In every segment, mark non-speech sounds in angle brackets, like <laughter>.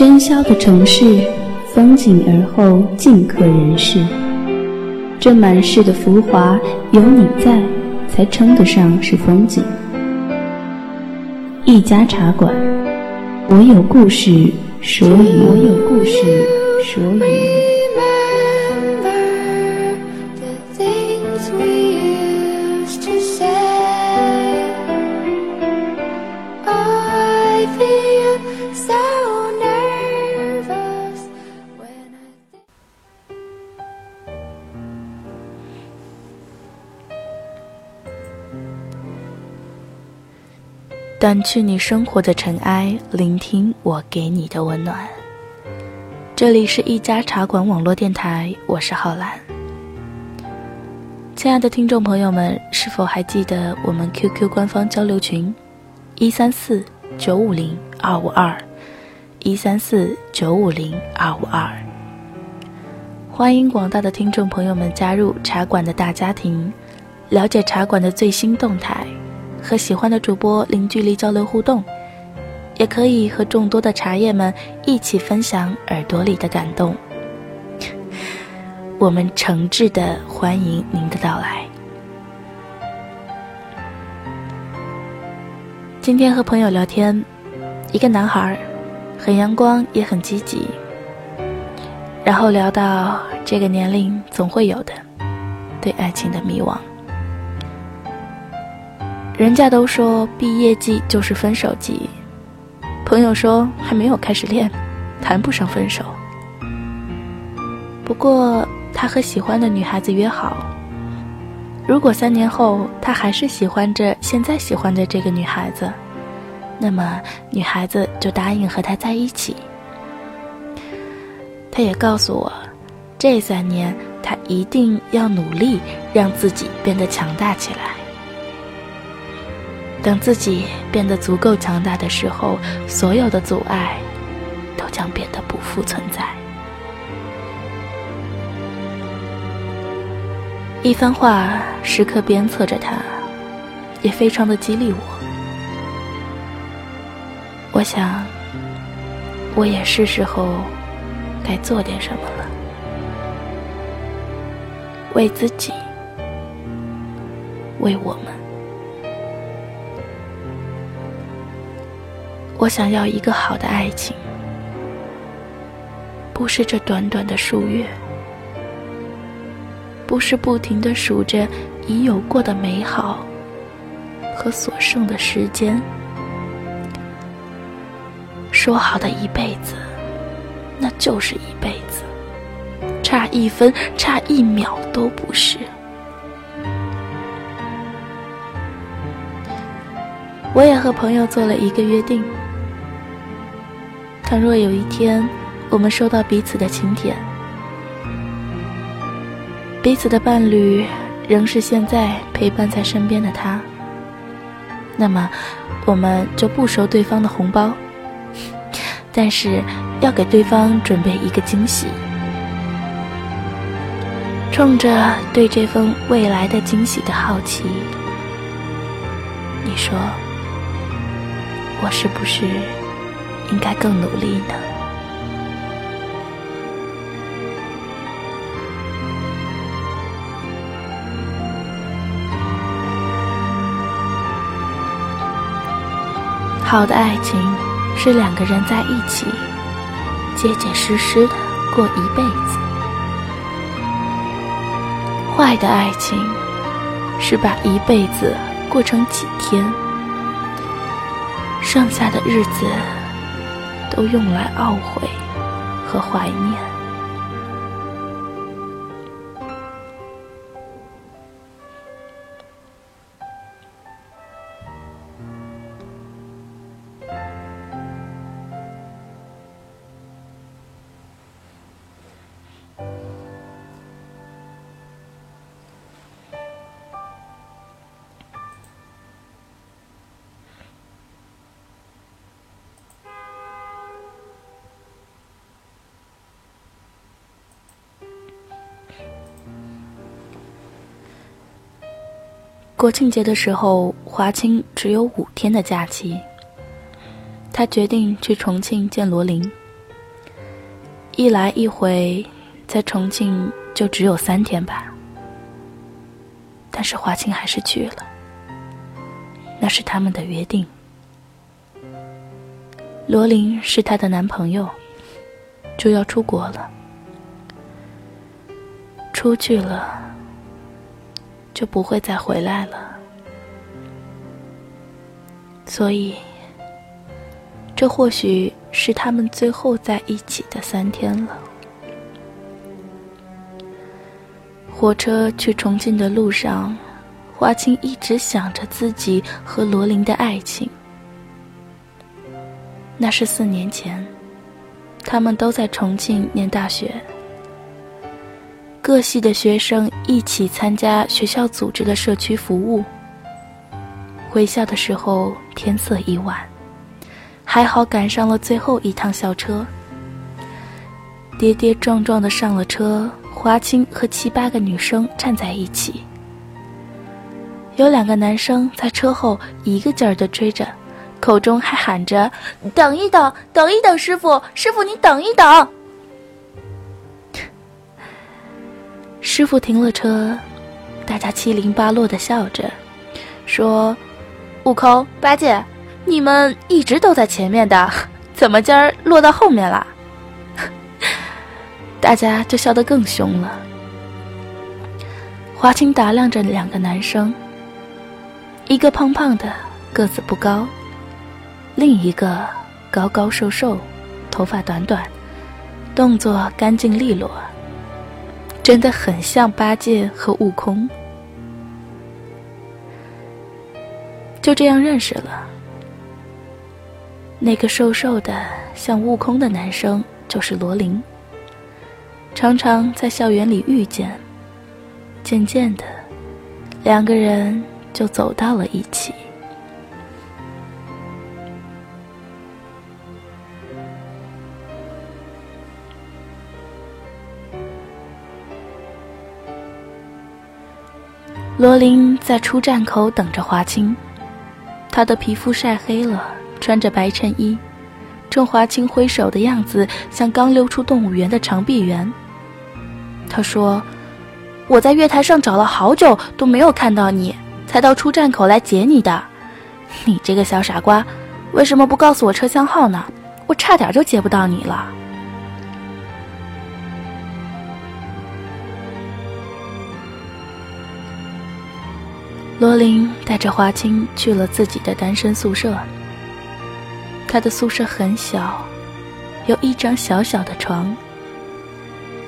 喧嚣的城市，风景而后尽可人世。这满世的浮华，有你在，才称得上是风景。一家茶馆，我有故事说与我有故事说与。掸去你生活的尘埃，聆听我给你的温暖。这里是一家茶馆网络电台，我是浩兰。亲爱的听众朋友们，是否还记得我们 QQ 官方交流群：一三四九五零二五二，一三四九五零二五二。欢迎广大的听众朋友们加入茶馆的大家庭，了解茶馆的最新动态。和喜欢的主播零距离交流互动，也可以和众多的茶叶们一起分享耳朵里的感动。<laughs> 我们诚挚的欢迎您的到来。今天和朋友聊天，一个男孩，很阳光也很积极。然后聊到这个年龄总会有的对爱情的迷惘。人家都说毕业季就是分手季，朋友说还没有开始练，谈不上分手。不过他和喜欢的女孩子约好，如果三年后他还是喜欢着现在喜欢的这个女孩子，那么女孩子就答应和他在一起。他也告诉我，这三年他一定要努力让自己变得强大起来。等自己变得足够强大的时候，所有的阻碍都将变得不复存在。一番话时刻鞭策着他，也非常的激励我。我想，我也是时候该做点什么了，为自己，为我们。我想要一个好的爱情，不是这短短的数月，不是不停的数着已有过的美好和所剩的时间。说好的一辈子，那就是一辈子，差一分、差一秒都不是。我也和朋友做了一个约定。倘若有一天，我们收到彼此的请帖，彼此的伴侣仍是现在陪伴在身边的他，那么我们就不收对方的红包，但是要给对方准备一个惊喜。冲着对这份未来的惊喜的好奇，你说，我是不是？应该更努力呢。好的爱情是两个人在一起，结结实实的过一辈子；坏的爱情是把一辈子过成几天，剩下的日子。都用来懊悔和怀念。国庆节的时候，华清只有五天的假期。他决定去重庆见罗琳，一来一回，在重庆就只有三天吧。但是华清还是去了，那是他们的约定。罗琳是她的男朋友，就要出国了。出去了，就不会再回来了。所以，这或许是他们最后在一起的三天了。火车去重庆的路上，华清一直想着自己和罗琳的爱情。那是四年前，他们都在重庆念大学。各系的学生一起参加学校组织的社区服务。回校的时候天色已晚，还好赶上了最后一趟校车。跌跌撞撞的上了车，华清和七八个女生站在一起，有两个男生在车后一个劲儿的追着，口中还喊着：“等一等，等一等，师傅，师傅你等一等。”师傅停了车，大家七零八落的笑着，说：“悟空、八戒，你们一直都在前面的，怎么今儿落到后面了？” <laughs> 大家就笑得更凶了。华清打量着两个男生，一个胖胖的，个子不高；另一个高高瘦瘦，头发短短，动作干净利落。真的很像八戒和悟空，就这样认识了。那个瘦瘦的像悟空的男生就是罗琳，常常在校园里遇见。渐渐的，两个人就走到了一起。罗琳在出站口等着华清，她的皮肤晒黑了，穿着白衬衣，冲华清挥手的样子像刚溜出动物园的长臂猿。他说：“我在月台上找了好久都没有看到你，才到出站口来接你的。你这个小傻瓜，为什么不告诉我车厢号呢？我差点就接不到你了。”罗琳带着华清去了自己的单身宿舍。他的宿舍很小，有一张小小的床，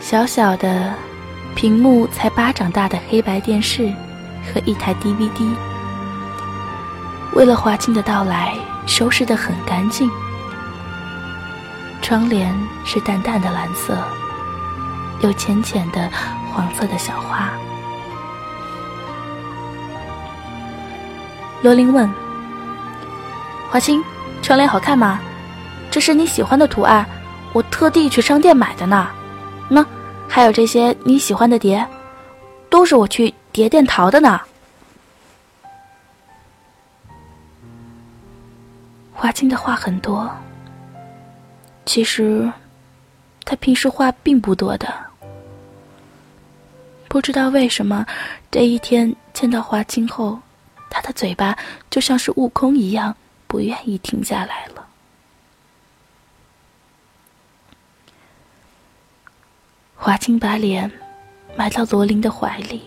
小小的，屏幕才巴掌大的黑白电视和一台 DVD。为了华清的到来，收拾得很干净。窗帘是淡淡的蓝色，有浅浅的黄色的小花。罗琳问：“华清，窗帘好看吗？这是你喜欢的图案，我特地去商店买的呢。那还有这些你喜欢的碟，都是我去碟店淘的呢。”华清的话很多，其实他平时话并不多的。不知道为什么，这一天见到华清后。他的嘴巴就像是悟空一样，不愿意停下来了。华清把脸埋到罗琳的怀里，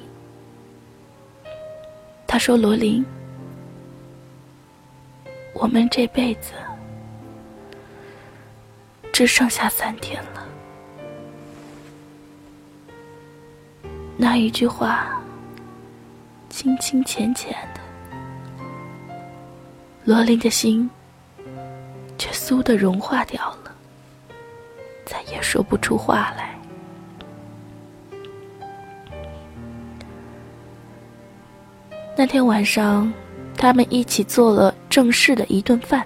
他说：“罗琳，我们这辈子只剩下三天了。”那一句话，轻轻浅浅的。罗琳的心却酥的融化掉了，再也说不出话来。那天晚上，他们一起做了正式的一顿饭。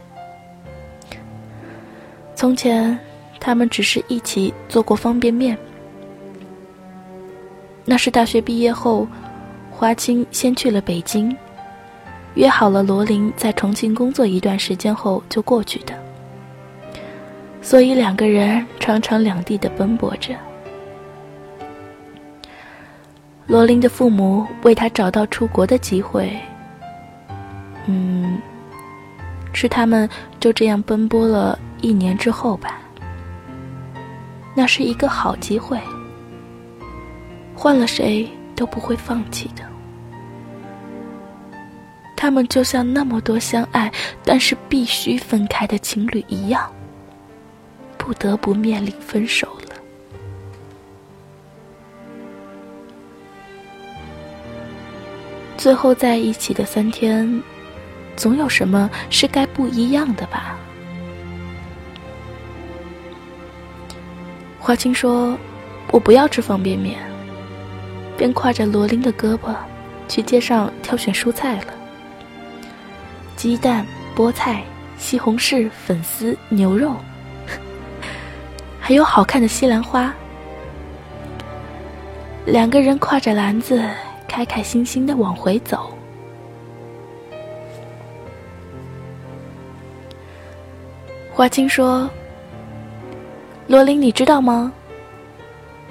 从前，他们只是一起做过方便面。那是大学毕业后，华清先去了北京。约好了，罗琳在重庆工作一段时间后就过去的。所以两个人常常两地的奔波着。罗琳的父母为他找到出国的机会，嗯，是他们就这样奔波了一年之后吧。那是一个好机会，换了谁都不会放弃的。他们就像那么多相爱但是必须分开的情侣一样，不得不面临分手了。最后在一起的三天，总有什么是该不一样的吧？华清说：“我不要吃方便面。”便挎着罗琳的胳膊，去街上挑选蔬菜了。鸡蛋、菠菜、西红柿、粉丝、牛肉，还有好看的西兰花。两个人挎着篮子。开开心心的往回走。花青说：“罗琳，你知道吗？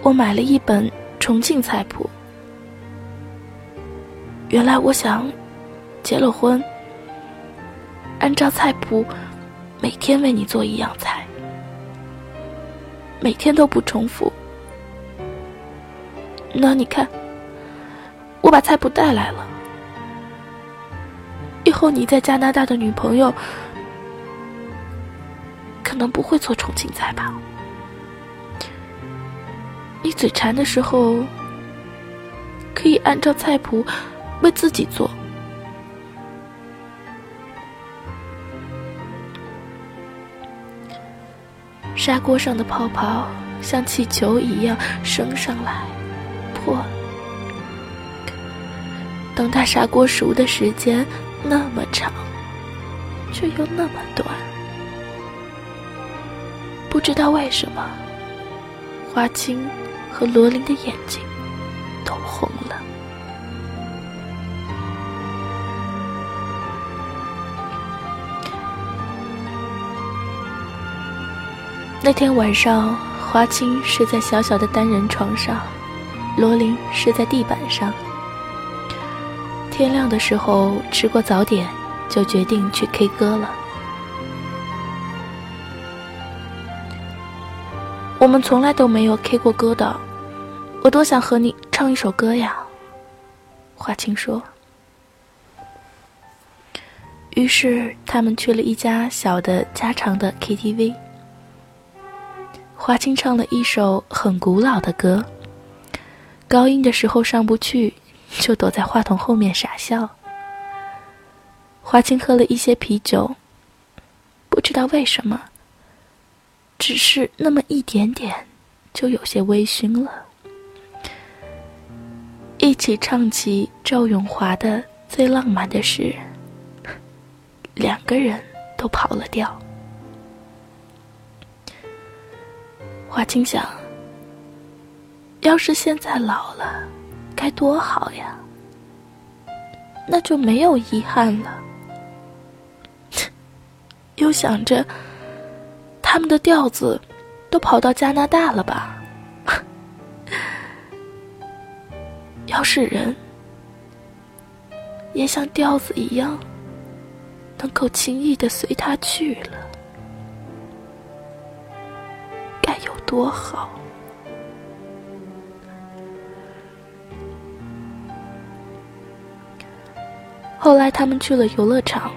我买了一本重庆菜谱。原来我想结了婚，按照菜谱，每天为你做一样菜，每天都不重复。那你看。”我把菜谱带来了。以后你在加拿大的女朋友可能不会做重庆菜吧？你嘴馋的时候可以按照菜谱为自己做。砂锅上的泡泡像气球一样升上来，破了。等大砂锅熟的时间那么长，却又那么短，不知道为什么，花青和罗琳的眼睛那天晚上，花青睡在小小的单人床上，罗琳睡在地板上。天亮的时候吃过早点，就决定去 K 歌了。我们从来都没有 K 过歌的，我多想和你唱一首歌呀。华清说。于是他们去了一家小的家常的 KTV。华清唱了一首很古老的歌，高音的时候上不去。就躲在话筒后面傻笑。华清喝了一些啤酒，不知道为什么，只是那么一点点，就有些微醺了。一起唱起赵咏华的《最浪漫的事》，两个人都跑了调。华清想，要是现在老了。该多好呀！那就没有遗憾了。<laughs> 又想着，他们的调子都跑到加拿大了吧？<laughs> 要是人也像调子一样，能够轻易的随他去了，该有多好！后来他们去了游乐场。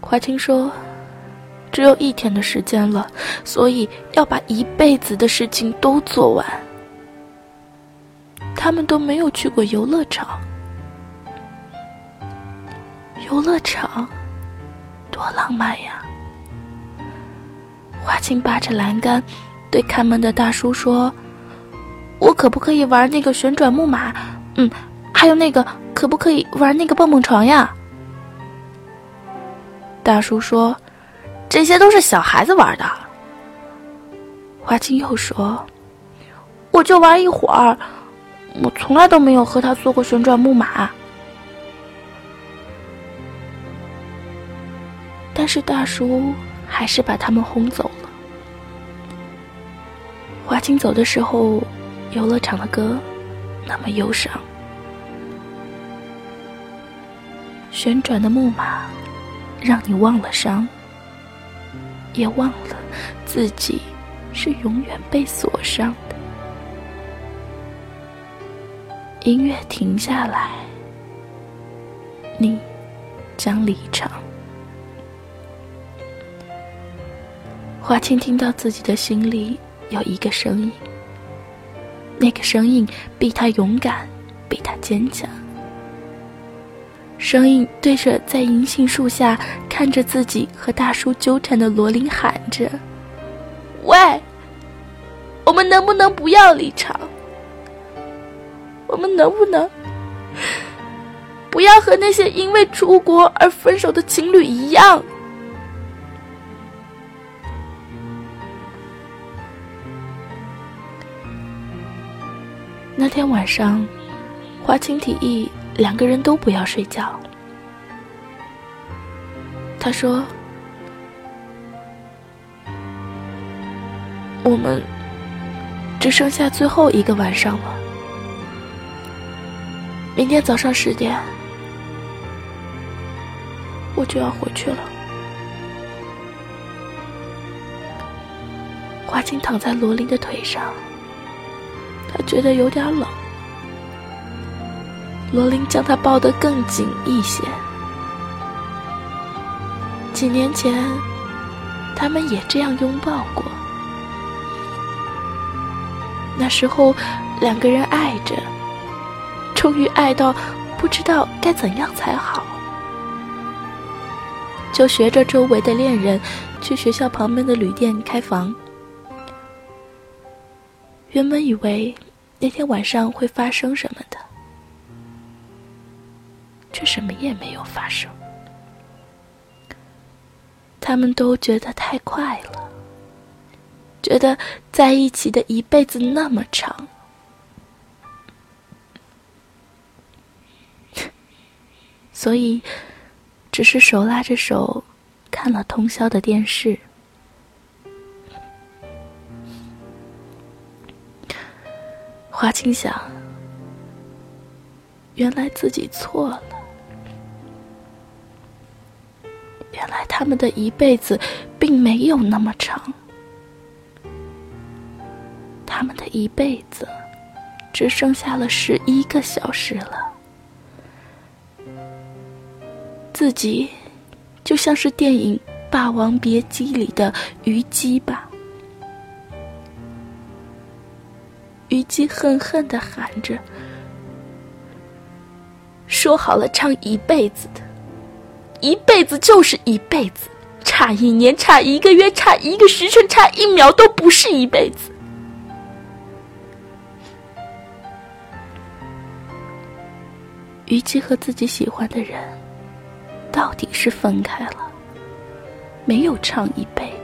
华清说：“只有一天的时间了，所以要把一辈子的事情都做完。”他们都没有去过游乐场。游乐场，多浪漫呀！华清扒着栏杆，对看门的大叔说：“我可不可以玩那个旋转木马？嗯，还有那个。”可不可以玩那个蹦蹦床呀？大叔说：“这些都是小孩子玩的。”花青又说：“我就玩一会儿，我从来都没有和他坐过旋转木马。”但是大叔还是把他们轰走了。华清走的时候，游乐场的歌那么忧伤。旋转的木马，让你忘了伤，也忘了自己是永远被锁上的。音乐停下来，你将离场。华清听到自己的心里有一个声音，那个声音比他勇敢，比他坚强。声音对着在银杏树下看着自己和大叔纠缠的罗琳喊着：“喂，我们能不能不要离场？我们能不能不要和那些因为出国而分手的情侣一样？”那天晚上，华清提议两个人都不要睡觉。他说：“我们只剩下最后一个晚上了，明天早上十点我就要回去了。”华清躺在罗琳的腿上。他觉得有点冷，罗琳将他抱得更紧一些。几年前，他们也这样拥抱过。那时候，两个人爱着，终于爱到不知道该怎样才好，就学着周围的恋人，去学校旁边的旅店开房。原本以为那天晚上会发生什么的，却什么也没有发生。他们都觉得太快了，觉得在一起的一辈子那么长，所以只是手拉着手看了通宵的电视。华清想，原来自己错了。原来他们的一辈子并没有那么长，他们的一辈子只剩下了十一个小时了。自己就像是电影《霸王别姬》里的虞姬吧。虞姬恨恨的喊着：“说好了唱一辈子的，一辈子就是一辈子，差一年、差一个月、差一个时辰、差一秒都不是一辈子。”虞姬和自己喜欢的人，到底是分开了，没有唱一辈子。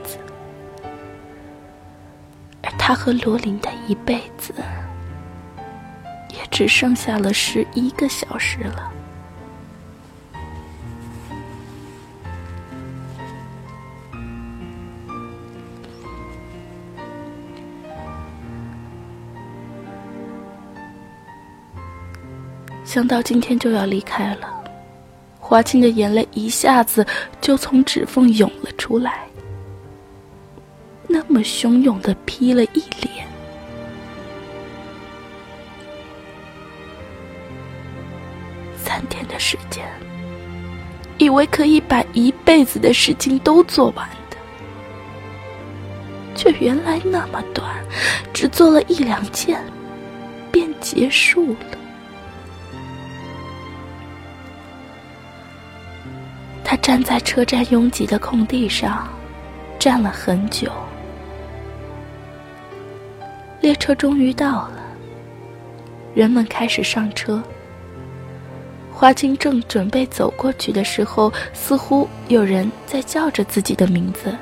而他和罗琳的一辈子，也只剩下了十一个小时了。想到今天就要离开了，华清的眼泪一下子就从指缝涌了出来。那么汹涌的劈了一脸，三天的时间，以为可以把一辈子的事情都做完的，却原来那么短，只做了一两件，便结束了。他站在车站拥挤的空地上，站了很久。列车终于到了，人们开始上车。华清正准备走过去的时候，似乎有人在叫着自己的名字。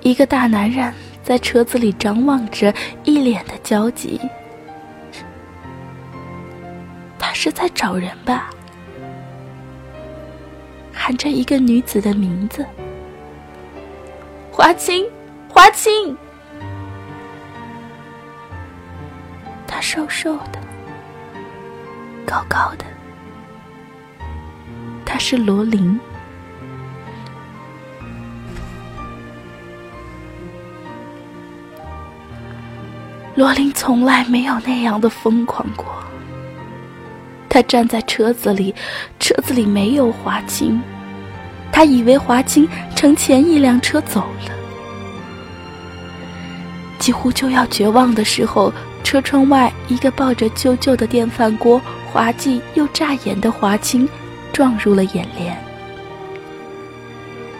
一个大男人在车子里张望着，一脸的焦急。他是在找人吧？喊着一个女子的名字：“华清，华清。”他瘦瘦的，高高的，他是罗琳。罗琳从来没有那样的疯狂过。他站在车子里，车子里没有华清，他以为华清乘前一辆车走了。几乎就要绝望的时候，车窗外一个抱着旧旧的电饭锅、滑稽又扎眼的华清撞入了眼帘。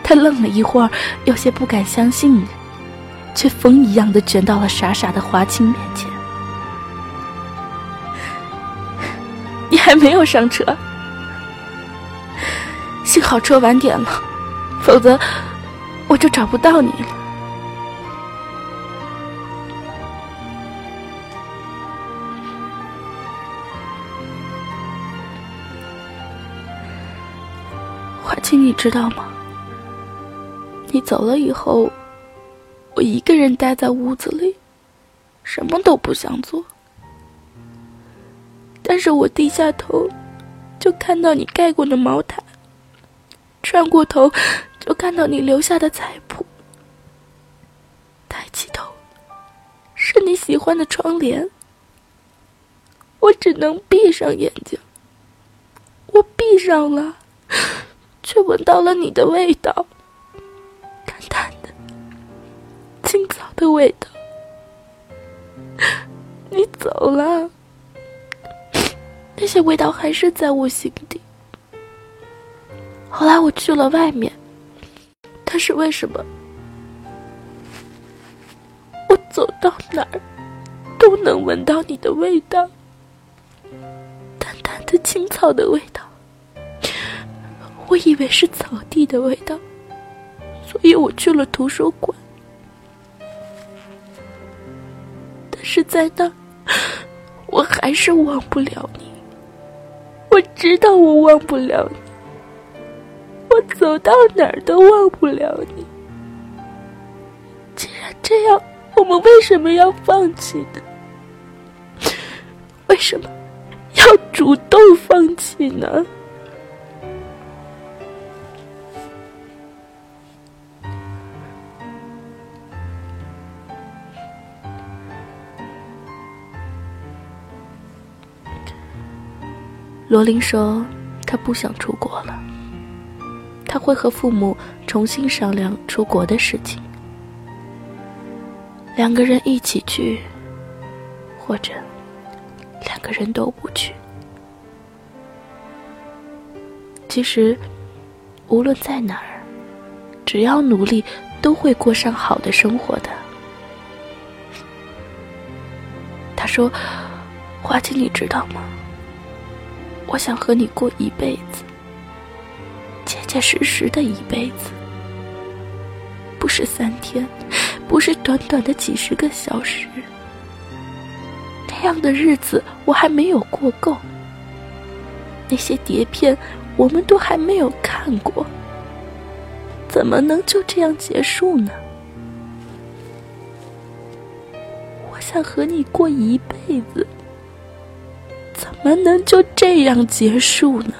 他愣了一会儿，有些不敢相信。却风一样的卷到了傻傻的华清面前。<laughs> 你还没有上车，幸好车晚点了，否则我就找不到你了。亲，你知道吗？你走了以后。我一个人待在屋子里，什么都不想做。但是我低下头，就看到你盖过的毛毯；转过头，就看到你留下的菜谱；抬起头，是你喜欢的窗帘。我只能闭上眼睛。我闭上了，却闻到了你的味道。淡淡的青草的味道，你走了，那些味道还是在我心底。后来我去了外面，但是为什么我走到哪儿都能闻到你的味道，淡淡的青草的味道？我以为是草地的味道，所以我去了图书馆。但是在那，我还是忘不了你。我知道我忘不了你，我走到哪儿都忘不了你。既然这样，我们为什么要放弃呢？为什么要主动放弃呢？罗琳说：“她不想出国了。她会和父母重新商量出国的事情，两个人一起去，或者两个人都不去。其实，无论在哪儿，只要努力，都会过上好的生活的。”他说：“花青，你知道吗？”我想和你过一辈子，结结实实的一辈子，不是三天，不是短短的几十个小时。这样的日子我还没有过够，那些碟片我们都还没有看过，怎么能就这样结束呢？我想和你过一辈子。怎么能就这样结束呢？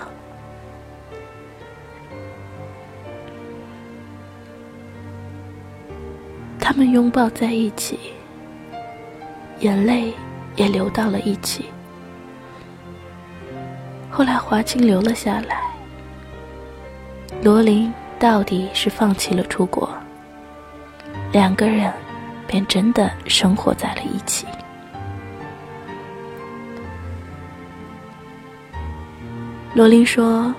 他们拥抱在一起，眼泪也流到了一起。后来华清留了下来，罗琳到底是放弃了出国，两个人便真的生活在了一起。罗琳说：“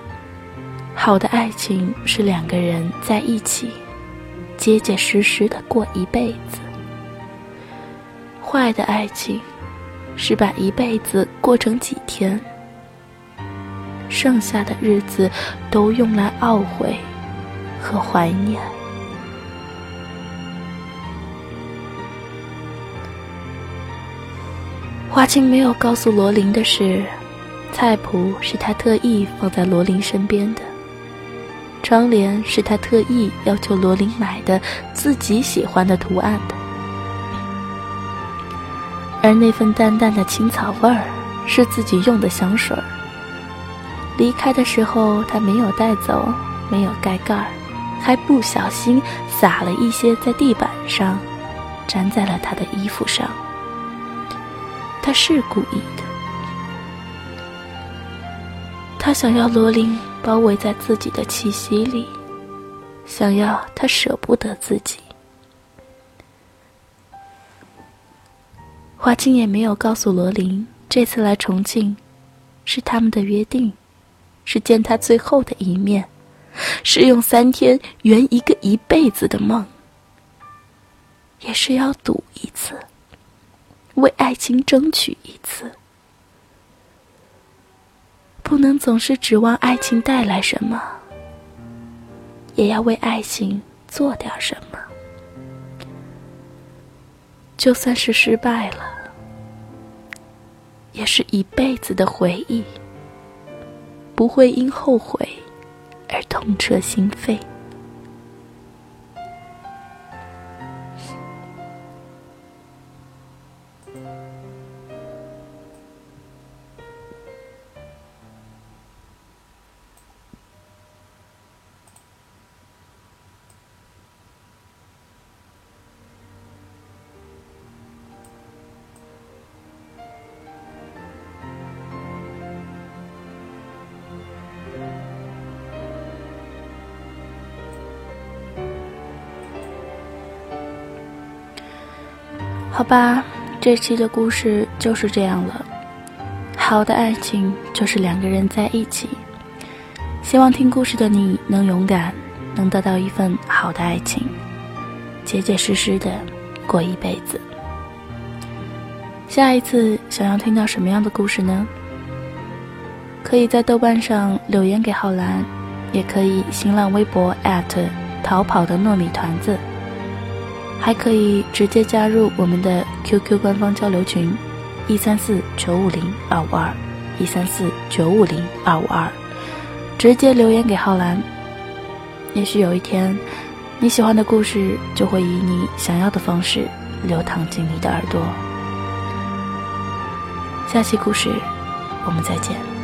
好的爱情是两个人在一起，结结实实的过一辈子；坏的爱情是把一辈子过成几天，剩下的日子都用来懊悔和怀念。”华清没有告诉罗琳的是。菜谱是他特意放在罗琳身边的，窗帘是他特意要求罗琳买的，自己喜欢的图案的。而那份淡淡的青草味儿，是自己用的香水儿。离开的时候，他没有带走，没有盖盖儿，还不小心洒了一些在地板上，粘在了他的衣服上。他是故意的，他想要罗琳包围在自己的气息里，想要他舍不得自己。华清也没有告诉罗琳，这次来重庆，是他们的约定，是见他最后的一面，是用三天圆一个一辈子的梦，也是要赌一次，为爱情争取一次。不能总是指望爱情带来什么，也要为爱情做点什么。就算是失败了，也是一辈子的回忆，不会因后悔而痛彻心扉。好吧，这期的故事就是这样了。好的爱情就是两个人在一起。希望听故事的你能勇敢，能得到一份好的爱情，结结实实的过一辈子。下一次想要听到什么样的故事呢？可以在豆瓣上留言给浩兰，也可以新浪微博逃跑的糯米团子。还可以直接加入我们的 QQ 官方交流群，一三四九五零二五二，一三四九五零二五二，直接留言给浩然。也许有一天，你喜欢的故事就会以你想要的方式流淌进你的耳朵。下期故事，我们再见。